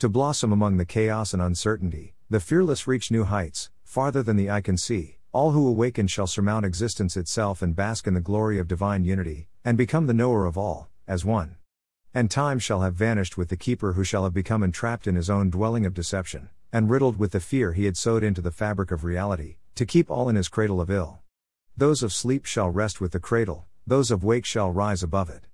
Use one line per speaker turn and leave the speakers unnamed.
To blossom among the chaos and uncertainty, the fearless reach new heights, farther than the eye can see. All who awaken shall surmount existence itself and bask in the glory of divine unity, and become the knower of all, as one. And time shall have vanished with the keeper who shall have become entrapped in his own dwelling of deception, and riddled with the fear he had sewed into the fabric of reality, to keep all in his cradle of ill. Those of sleep shall rest with the cradle, those of wake shall rise above it.